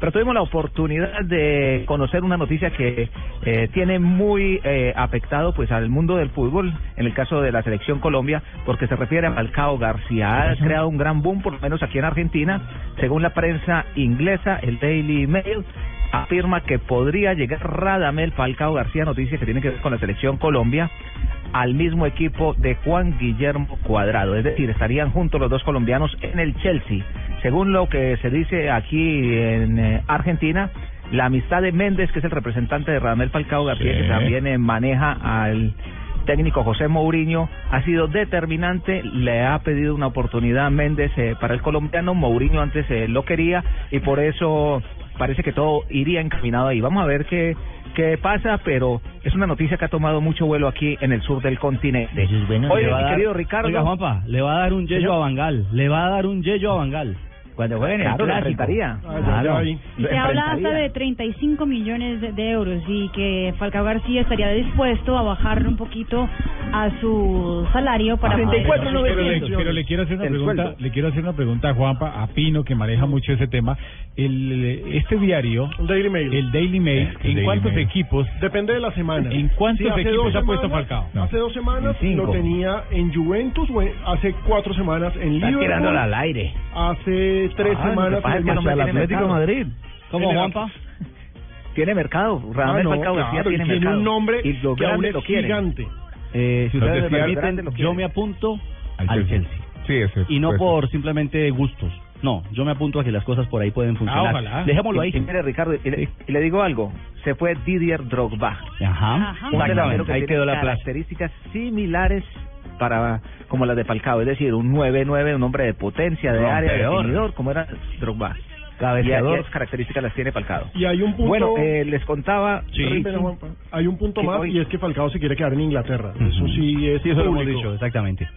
Pero tuvimos la oportunidad de conocer una noticia que eh, tiene muy eh, afectado pues al mundo del fútbol, en el caso de la selección Colombia, porque se refiere a Falcao García. Ha creado un gran boom, por lo menos aquí en Argentina. Según la prensa inglesa, el Daily Mail afirma que podría llegar Radamel Falcao García, noticia que tiene que ver con la selección Colombia, al mismo equipo de Juan Guillermo Cuadrado. Es decir, estarían juntos los dos colombianos en el Chelsea. Según lo que se dice aquí en eh, Argentina, la amistad de Méndez, que es el representante de Radamel Falcao García, que también eh, maneja al técnico José Mourinho, ha sido determinante. Le ha pedido una oportunidad a Méndez eh, para el colombiano. Mourinho antes eh, lo quería y por eso parece que todo iría encaminado ahí. Vamos a ver qué, qué pasa, pero es una noticia que ha tomado mucho vuelo aquí en el sur del continente. Oye, mi querido Ricardo. Oiga, Juanpa, le va a dar un yello a Bangal. Le va a dar un yello a Bangal. Cuando jueguen el Claro, clásico. enfrentaría. Claro. Se habla hasta de 35 millones de, de euros y que Falcao García estaría dispuesto a bajar un poquito a su salario para poder- 34, pero, le, 900. pero le quiero hacer una El pregunta, sueldo. le quiero hacer una pregunta a Juanpa, a Pino que maneja mucho ese tema. El, este diario, Daily Mail. el Daily Mail, ¿en Daily cuántos Mail. equipos? Depende de la semana. ¿En cuántos Sí, equipos dos ha puesto semanas- Falcao? No. Hace dos semanas lo tenía en Juventus, hace cuatro semanas en Está Liverpool, tirándola al aire. hace tres Ah, semanas no el tiene mercado. Madrid. ¿Cómo, Juanpa? Tiene mercado. Radamel Ah, no, claro, tiene tiene mercado. un nombre y los que aún es lo gigante. Eh, si ustedes me permiten, yo me apunto Al al Chelsea. Chelsea. Sí, ese Y no pues, por simplemente gustos. No, yo me apunto a que las cosas por ahí pueden funcionar. ojalá. Dejémoslo ahí. Mire, Ricardo, y le, y le digo algo. Se fue Didier Drogba. Ajá. Ajá. Un delantero Exactamente. que Ahí tiene quedó la plaza. características similares para como las de Falcao, es decir, un 9-9, un hombre de potencia, de área, de definidor, como era Drogba. Y, y Cabeceador. esas características las tiene Falcao. Y hay un punto... Bueno, eh, les contaba Sí. Hay un punto más hoy- y es que Falcao se quiere quedar en Inglaterra. Eso sí es Sí, eso lo hemos dicho, exactamente.